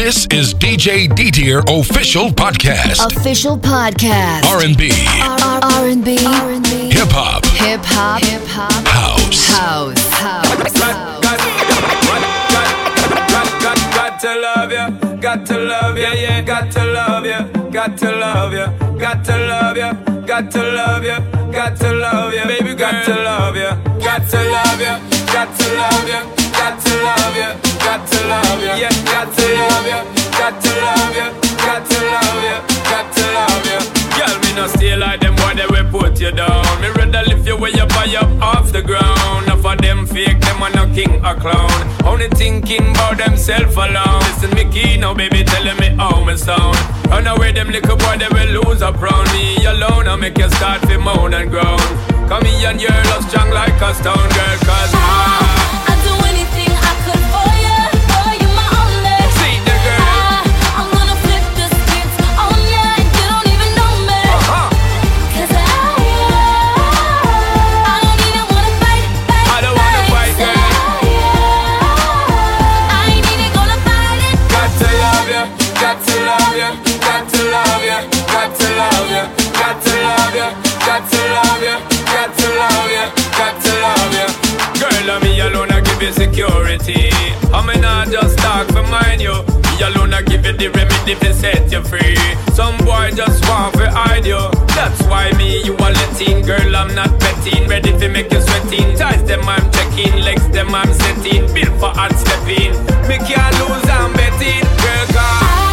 This is DJ Didier official podcast. Official podcast. R&B, R&B. hip hop, Hip hop. Hip hop. house. House. House. Got, got to love you, got to love you, yeah, got to love you, got to love you, got to love you, got to love you, got to love you, baby, got to love you, got to love you, got to love you, got to love you, yeah, got to love you, got to love you, got to love you, got to love you. Girl, me no stay like them boy, they will put you down. Me rather lift you way up high up off the ground. Enough of them fake, them are no king or clown. Only thinking about themself alone. Listen, me key now, baby, telling me how me sound. Run away, them little boy, they will lose up round me alone. I make you start to moan and groan. Come here and you're love strong like a stone girl, cause I you security. I may not just talk for mine, you. Me alone, I give you the remedy to set you free. Some boy just want to hide you. That's why me, you are letting. Girl, I'm not betting. Ready to make you sweating. Ties them, I'm checking. Legs them, I'm setting. Built for hard stepping. Me can't lose, I'm betting. Girl, God.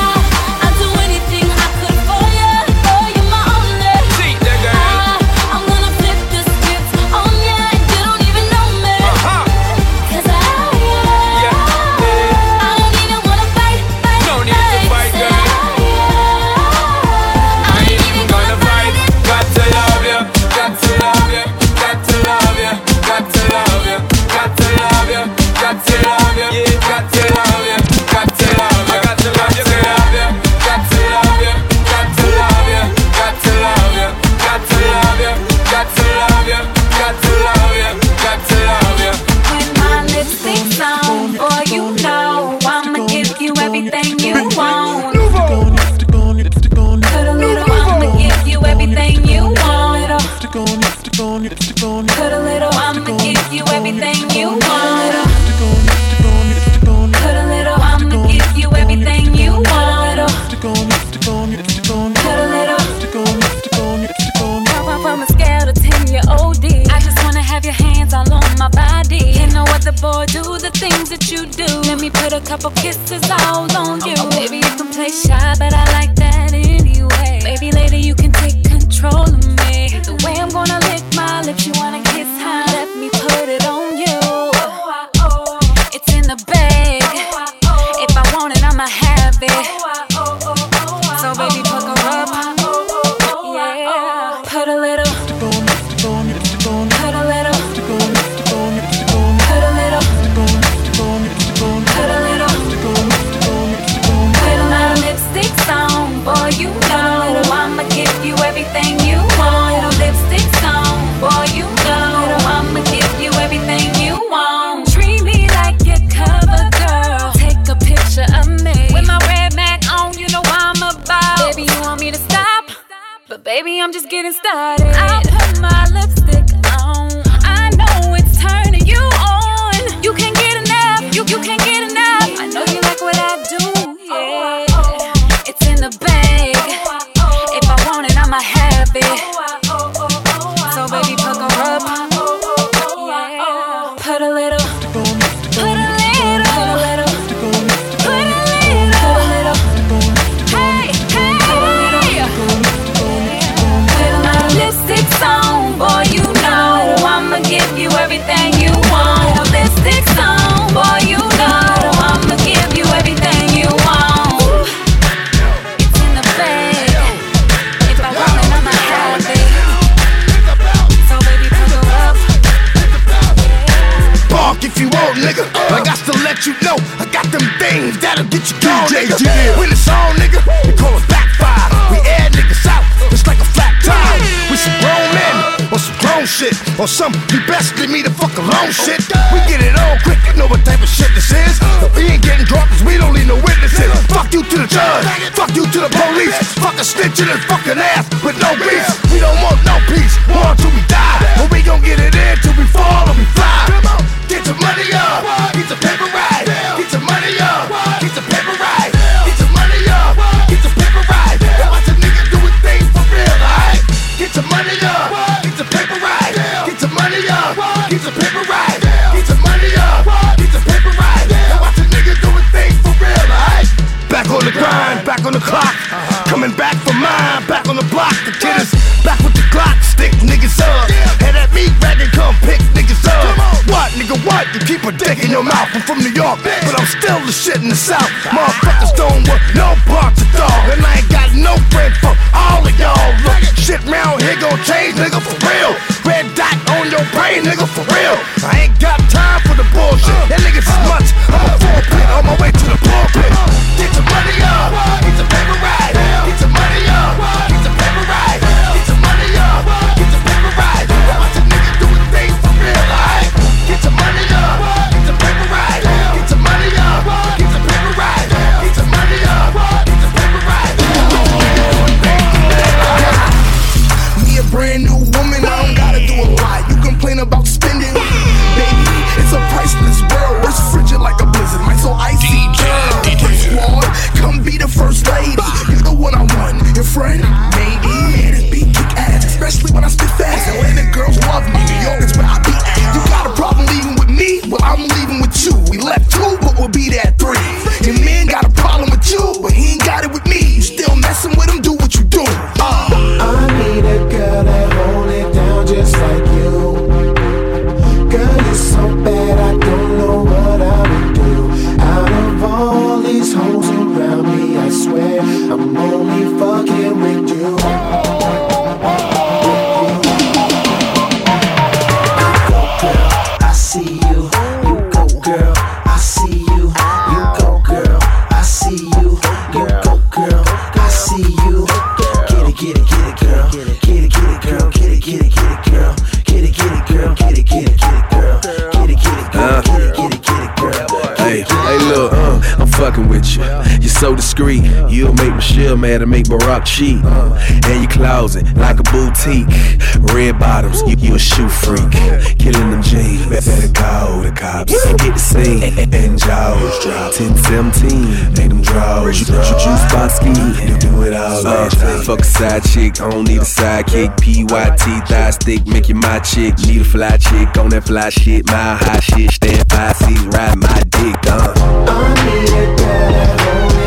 Baby, I'm just getting started. I'll put my lipstick on. I know it's turning you on. You can't get enough. You, you can't that'll get you gone, nigga. When it's on, nigga, we call it backfire. We air niggas out, it's like a flat tire. We some grown men on some grown shit, or some you best leave me the fuck alone shit. We get it on quick, you know what type of shit this is. But we ain't getting dropped 'cause we don't need no witnesses. Fuck you to the judge. Fuck you to the police. Fuck a snitch in his fucking ass with no peace. We don't want no peace. War till we die. But we gon' get it in till we fall or we fly. Come on, get your money up. Get your paper on the clock. Coming back for mine, back on the block. The kid is nigga, what? You keep a dick in your mouth. I'm from New York, but I'm still the shit in the South. Motherfuckers don't want no parts of dog. And I ain't got no friend for all of y'all. Look, shit round here gon' change, nigga, for real. Red dot on your brain, nigga, for real. I ain't got time for the bullshit. That niggas much. I'm a full pit on my way to the pulpit. Get your money up, get your paper right. Get your money up, so discreet. You'll make Michelle mad and make Barack cheat. And you closet like a boutique. Red bottoms, you, you a shoe freak. Killing them jeans. Better call the cops. Get the scene and jaws drop. 10, 17, make them draws. You, you, you spot ski. You do it all uh, Fuck a side chick, I don't need a sidekick. PYT thigh stick, make you my chick. Need a fly chick on that fly shit. My high shit, stand five seats, ride my dick. Uh. I need a girl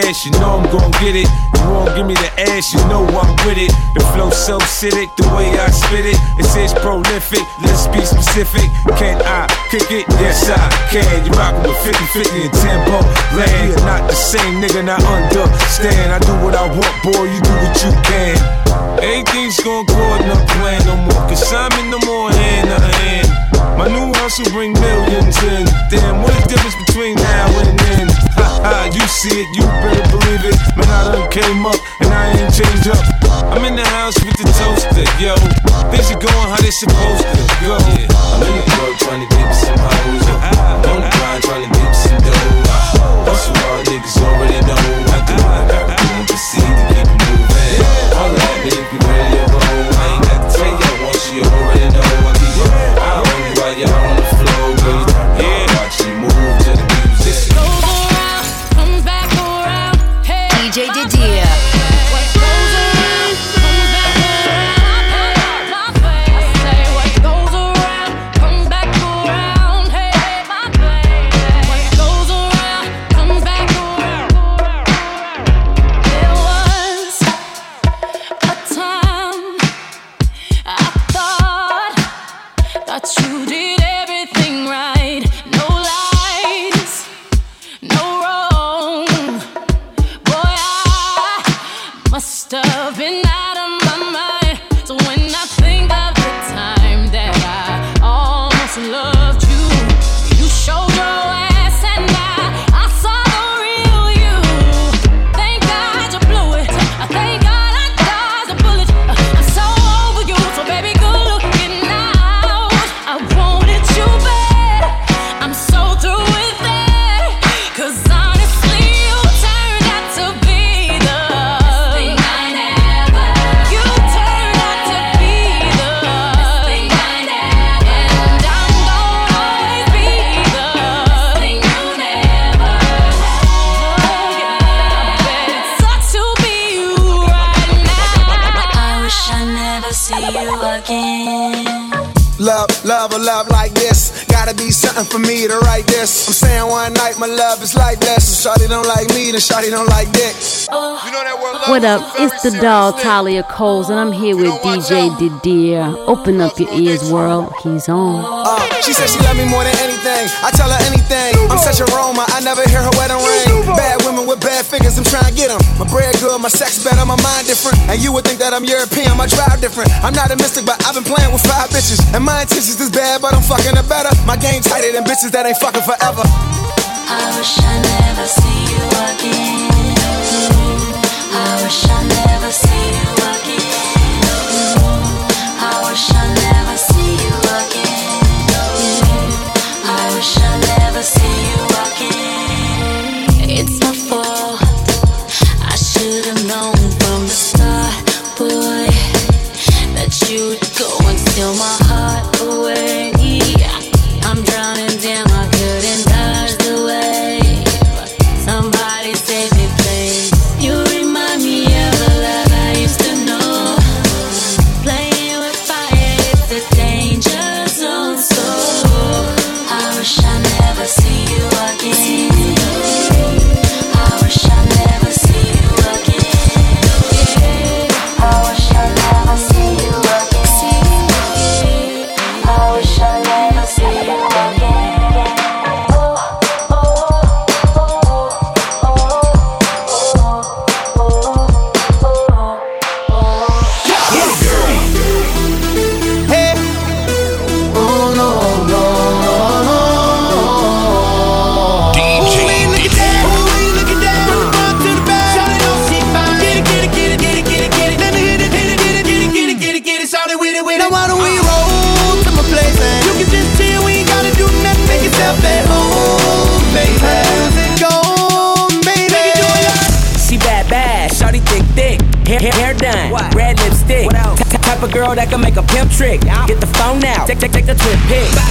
cash, you know I'm gon' get it. You won't give me the ass, you know I'm with it. The flow so acidic, the way I spit it, it says prolific. Let's be specific. Can I kick it? Yes, I can. You rockin' with 50, 50 and tempo. Land, you're not the same nigga, not understand. I do what I want, boy, you do what you can. Everything's gon' go in the plan no more, cause I'm in no more hand to hand. My new hustle bring millions in. Damn, what the difference between now and then? Ha, you see it, you better believe it. Man, I done came up and I ain't changed up. I'm in the house with the toaster, yo. Things are going how they supposed to go. I'm in the club trying to me some hoes. on the grind trying to me some dough. That's what all niggas already know. the doll Talia Coles, and I'm here with DJ Didier. Open up your ears, world. He's on. Uh, she said she love me more than anything. I tell her anything. I'm such a Roma. I never hear her wedding ring. Bad women with bad figures. I'm trying to get them. My bread good, my sex better, my mind different. And you would think that I'm European. My drive different. I'm not a mystic, but I've been playing with five bitches. And my intentions is bad, but I'm fucking it better. My game tighter than bitches that ain't fucking forever. I wish I never see you again. I wish I see you.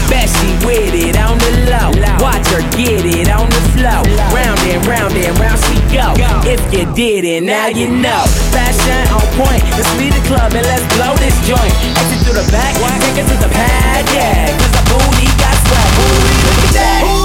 Bessie with it on the low. Watch her get it on the flow. Round and round and round she go. If you didn't, now you know. Fashion on point. Let's leave the club and let's blow this joint. Exit through the back, take it to the pad, yeah. Cause the booty got swag. Booty, look at that.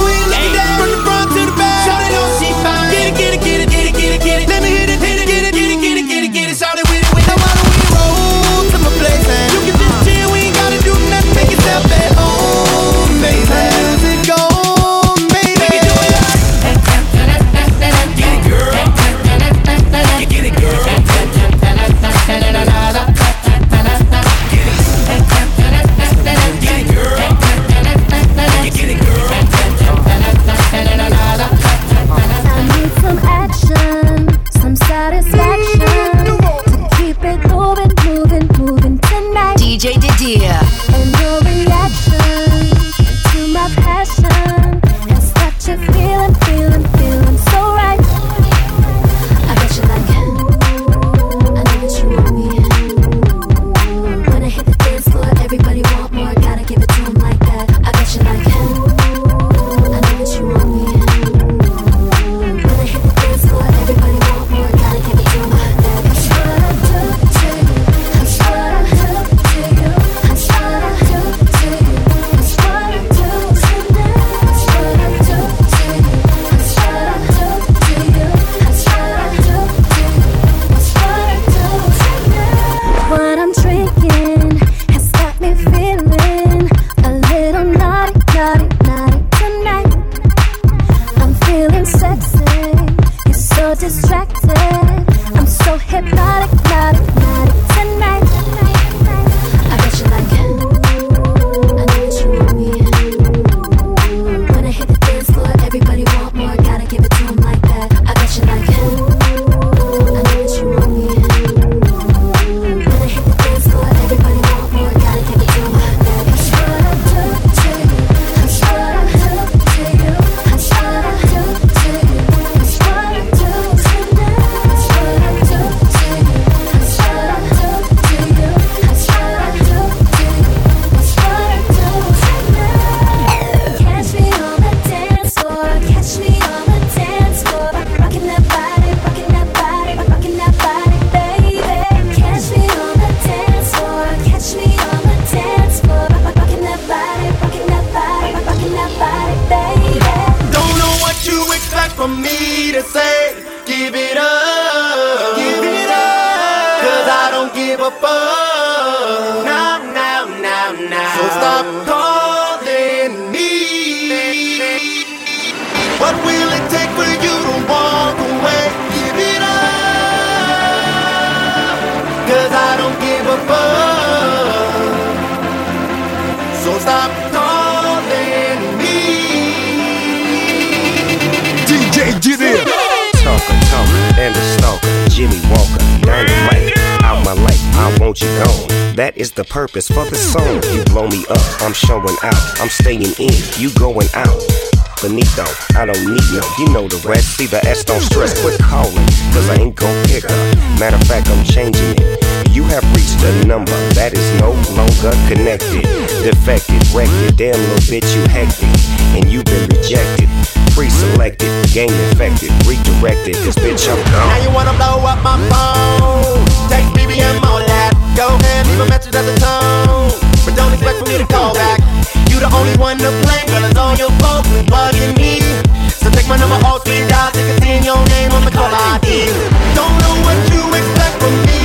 not, not, not. purpose for the song. You blow me up, I'm showing out. I'm staying in, you going out. Benito, I don't need no, you know the rest. See the S, don't stress, quit calling, cause I ain't gon' pick up. Matter of fact, I'm changing it. You have reached a number that is no longer connected. Defected, wrecked, damn little bitch, you hectic. And you've been rejected, pre-selected, game infected, redirected. This bitch, I'm gone. Now you wanna blow up my phone? Take BBM. and touch at the tone. But don't expect for me to call back. You the only one to blame, girl, it's on your fault, you bugging me. So take my number, all three dials, and continue your name on the call ID. Don't know what you expect from me.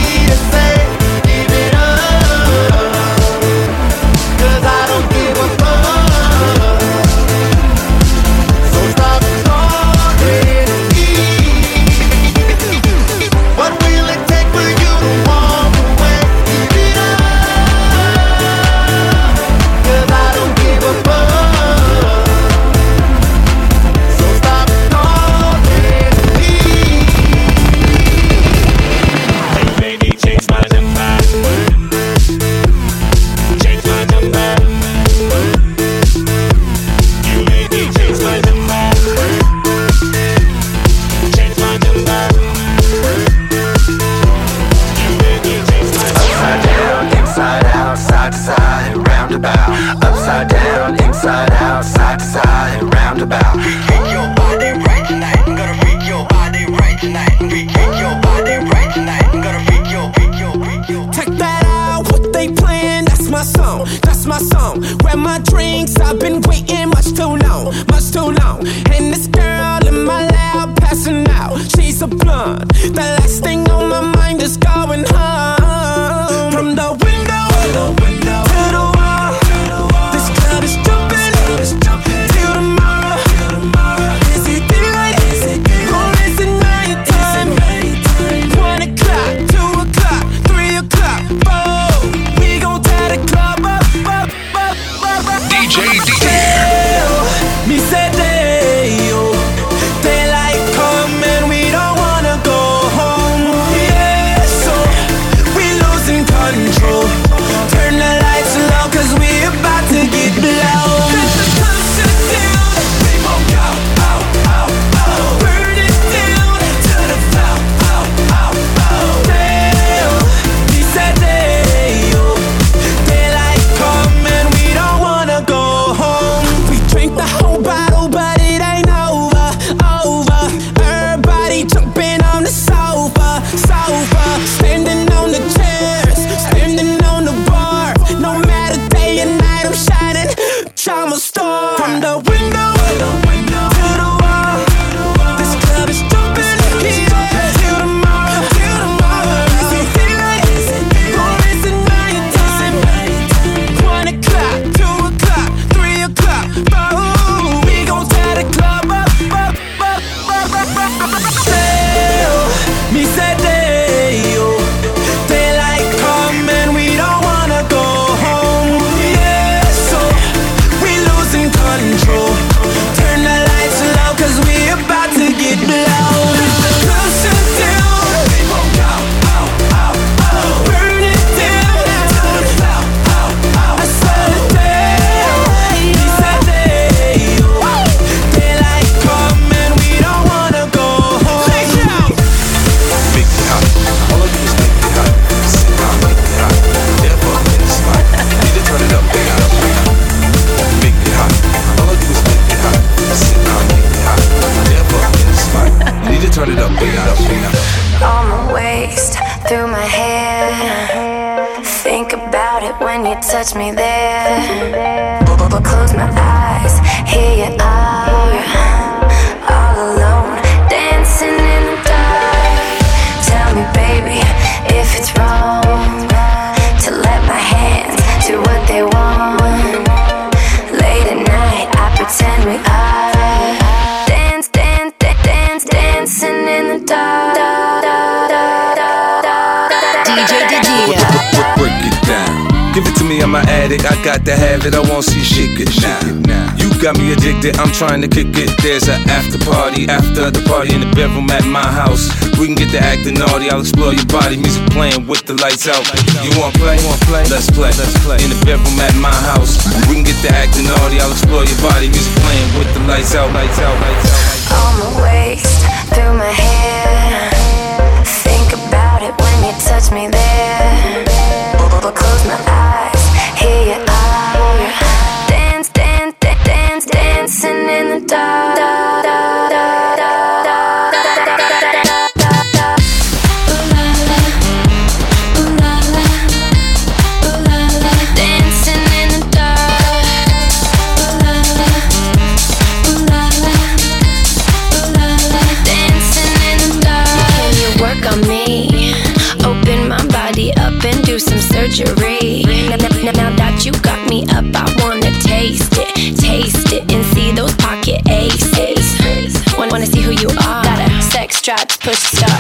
need to turn it up, bring it up, bring it up. All my waist through my hair. Think about it when you touch me there. Close my eyes, here you are, all alone, dancing in the dark. Tell me, baby, if it's wrong. I'm an addict. I got to have it. I won't see shit Good shit. Nah. You got me addicted. I'm trying to kick it. There's an after party after the party in the bedroom at my house. We can get to acting naughty. I'll explore your body. Music playing with the lights out. You want play? Let's play. In the bedroom at my house. We can get to acting naughty. I'll explore your body. Music playing with the lights out. Lights out. Lights out. My waist, through my hair. Think about it when you touch me there. But close my eyes hear you stop.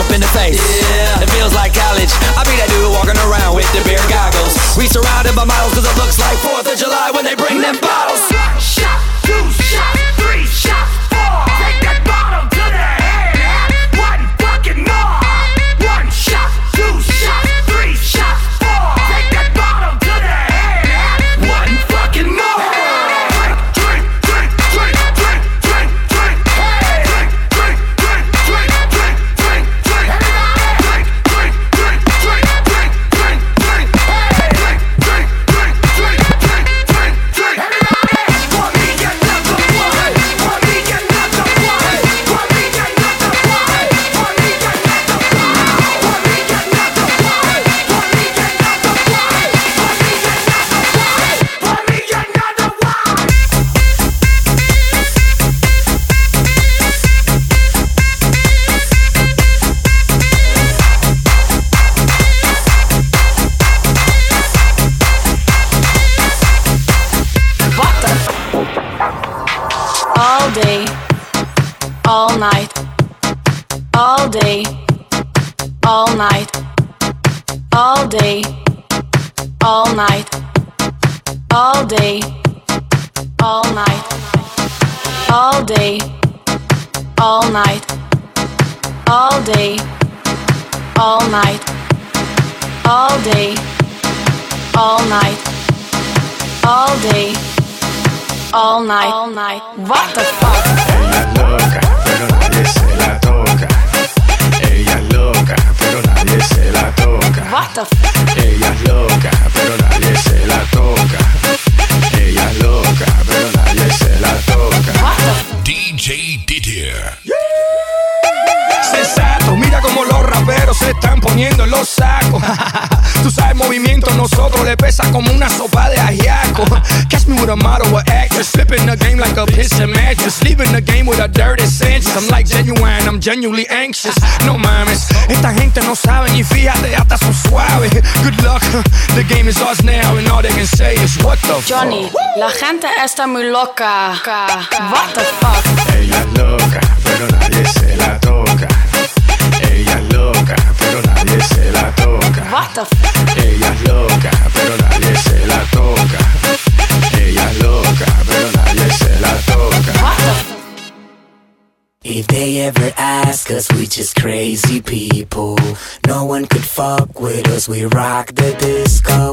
up in the face. Yeah. It feels like college. I be that dude walking around with the beer goggles. We surrounded by models cause it looks like 4th of July when they bring them all day, all night, all day, all night, all day, all night, all day, all night, all day, all night, all night. What the fuck? Ella es loca, pero nadie se la toca. Ella es loca, pero nadie se la toca. What the f- Ella es loca, pero nadie se la toca. Ella es loca, pero nadie se la toca. DJ Didier. Sensato, mira como los raperos se están poniendo en los sacos. Tú sabes, movimiento nosotros le pesa como una sopa de ajiaco. Catch me with a model or actress, flipping the game like a piston mattress, leaving the game with a dirty sense. I'm like genuine, I'm genuinely anxious. No mames, esta gente no sabe ni fíjate, hasta son suaves. Good luck, the game is ours now, and all they can say is what the Johnny, la gente está muy loca. What the fuck? Ella es loca, pero nadie se la toca. Ella es loca, pero nadie se la toca. What the f- Ella es loca, pero nadie se la toca. Ella es loca, pero nadie se la toca. If they ever ask us, we just crazy people. No one could fuck with us, we rock the disco.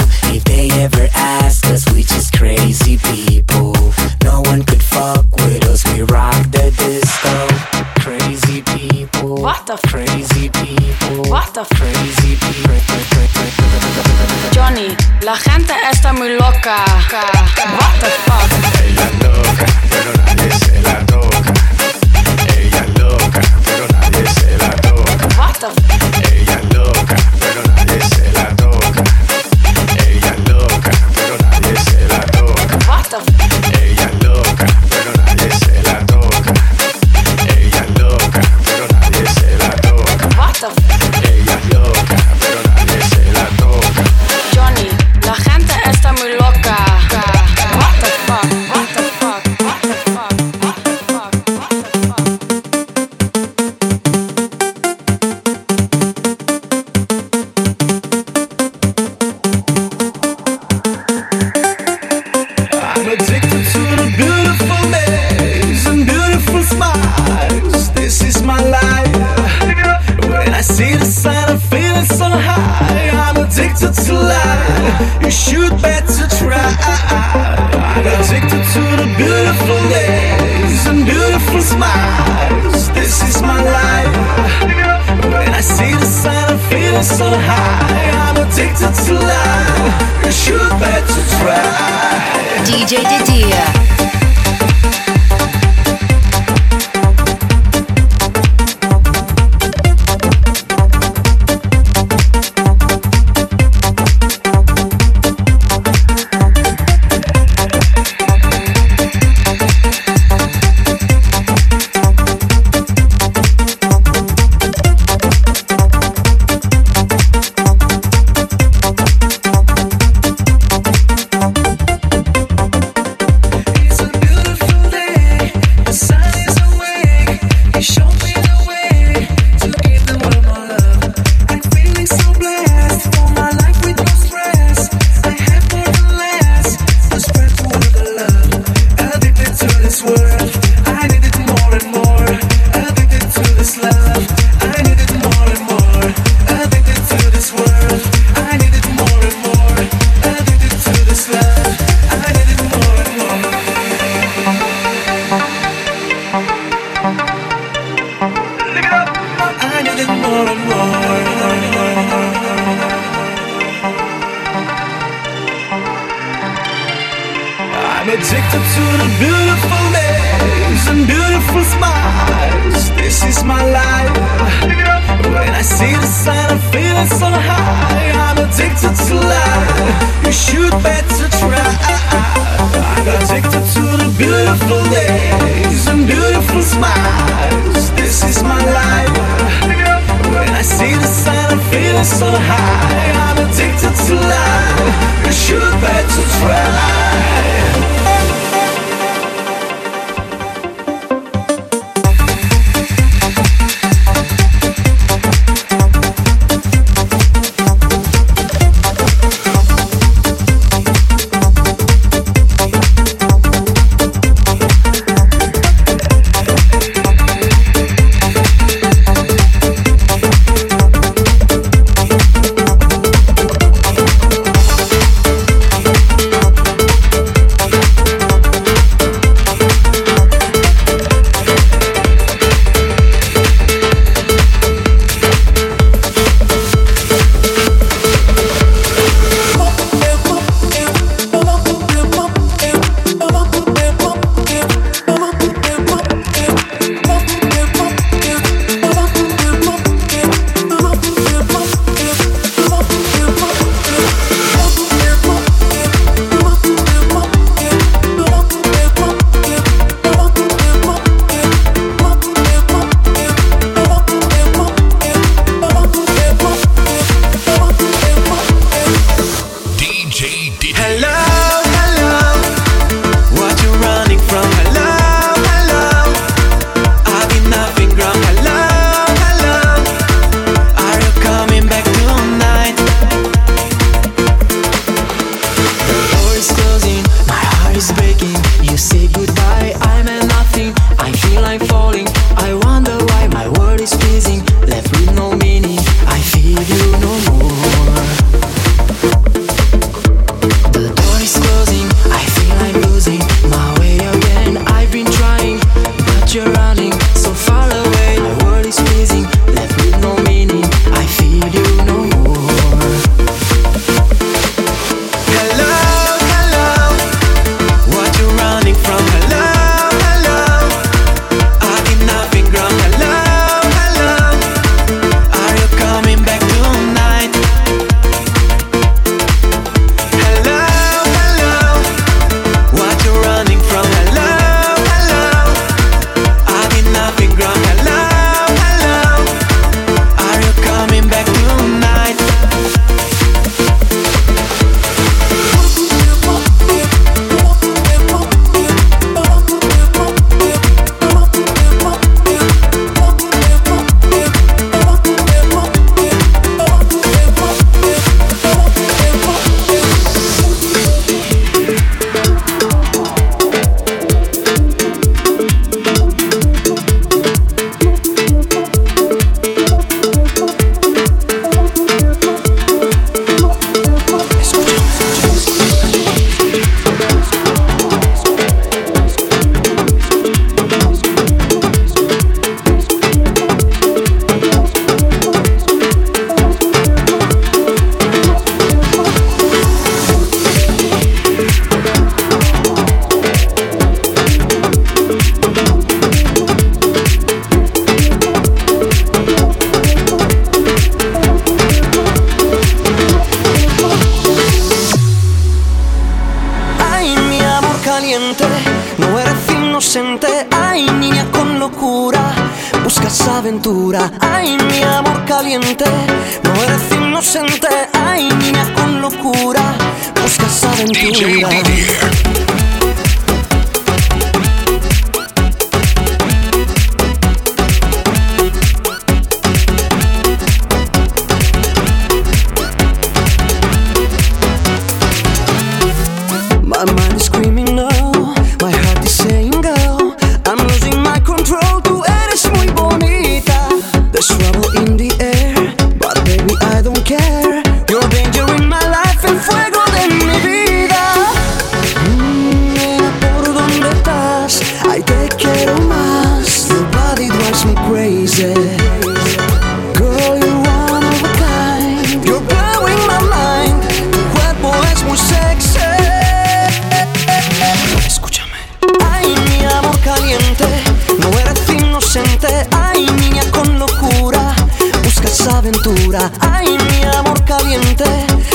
Ay, mi amor caliente,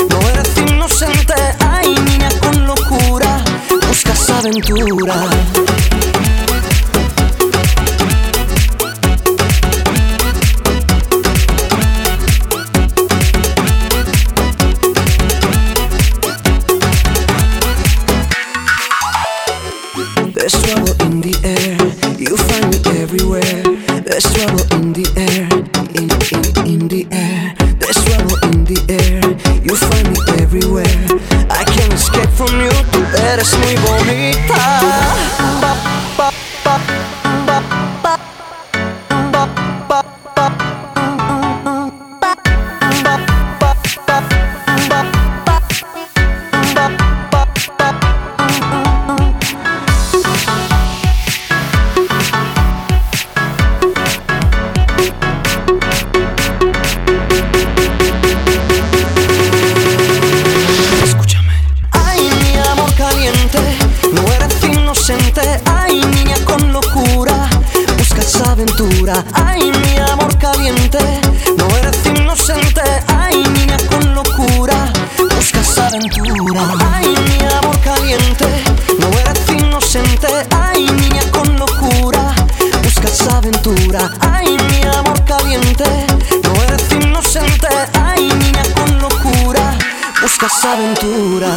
no eres inocente. Ay, niña con locura, buscas aventura. aventura.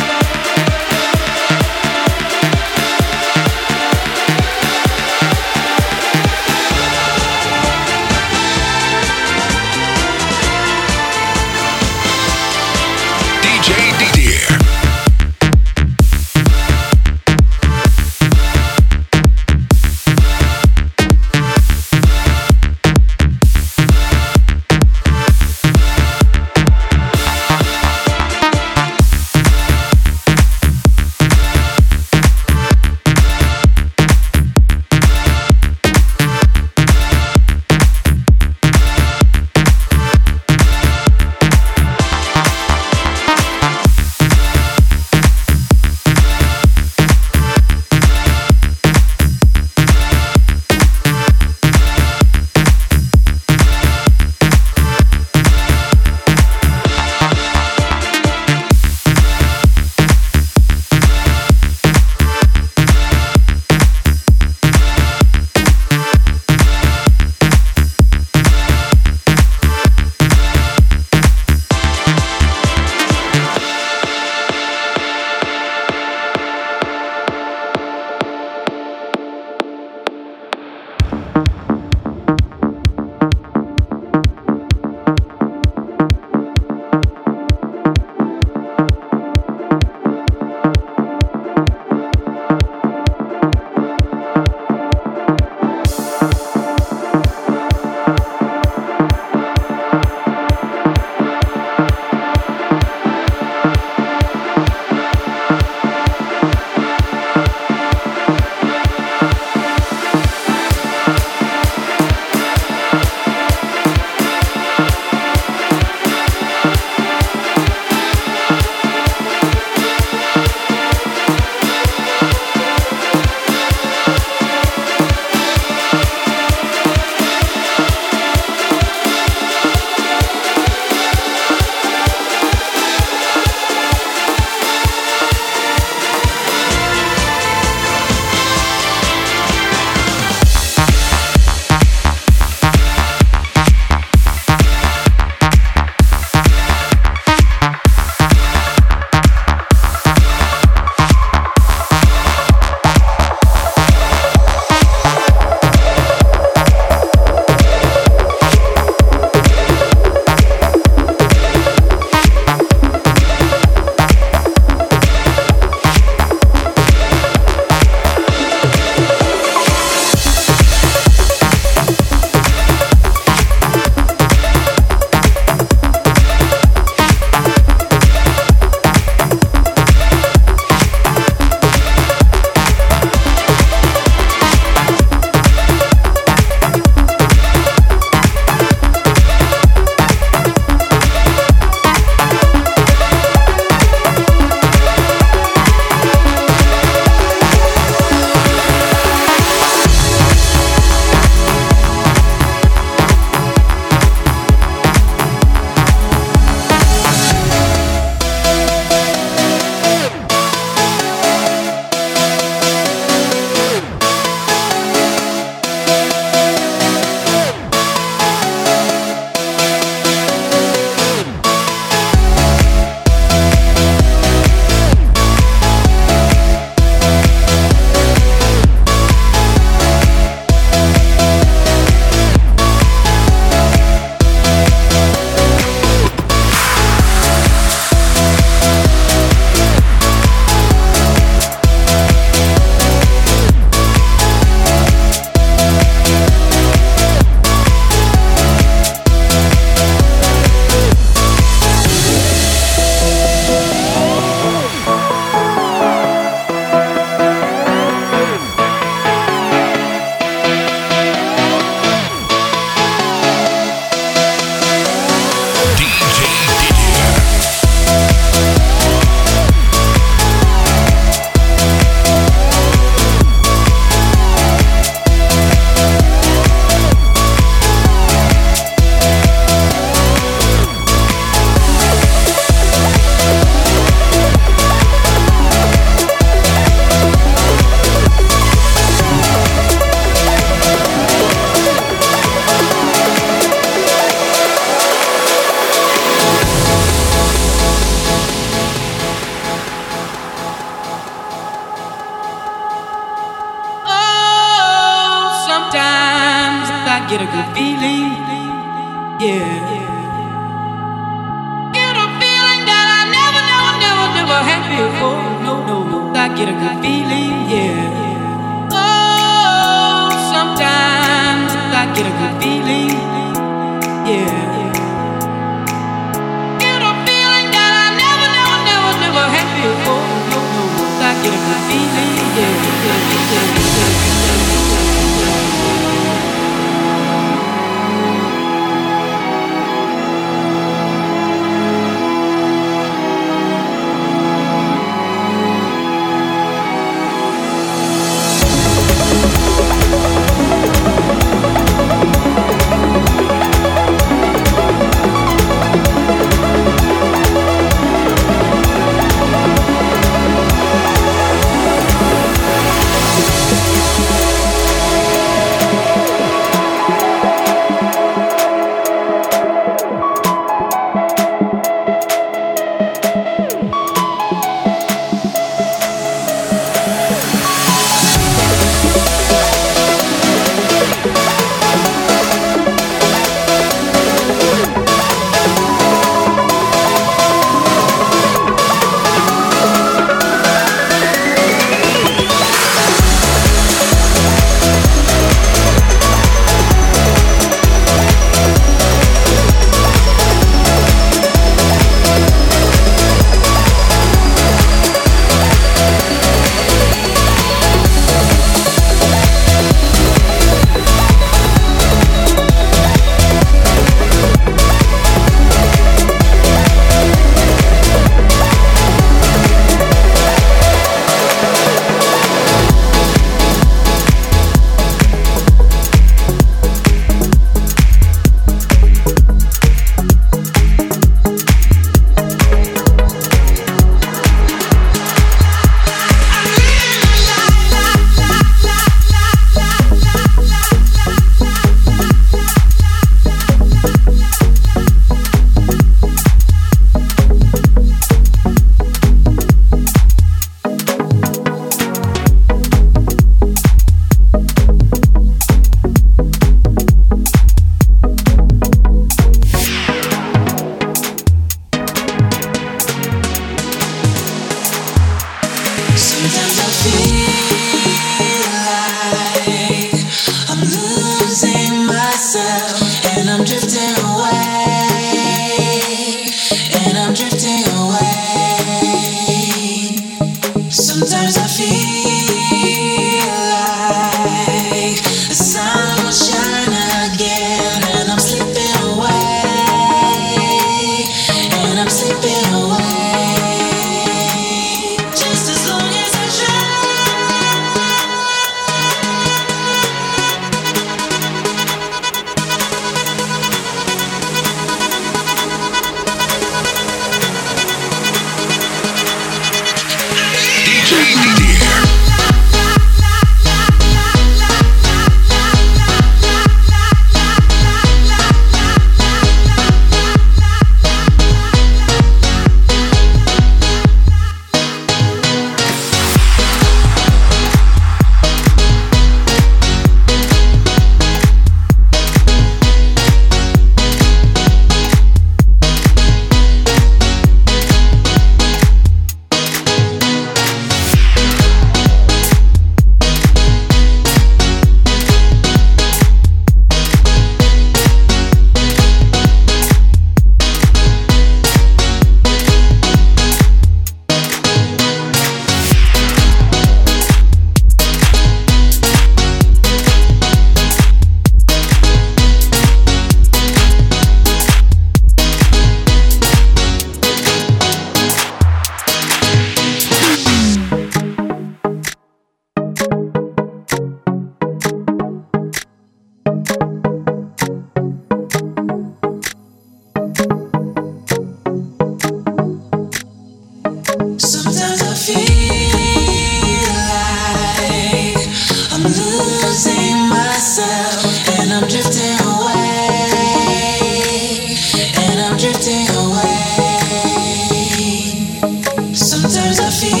sometimes I feel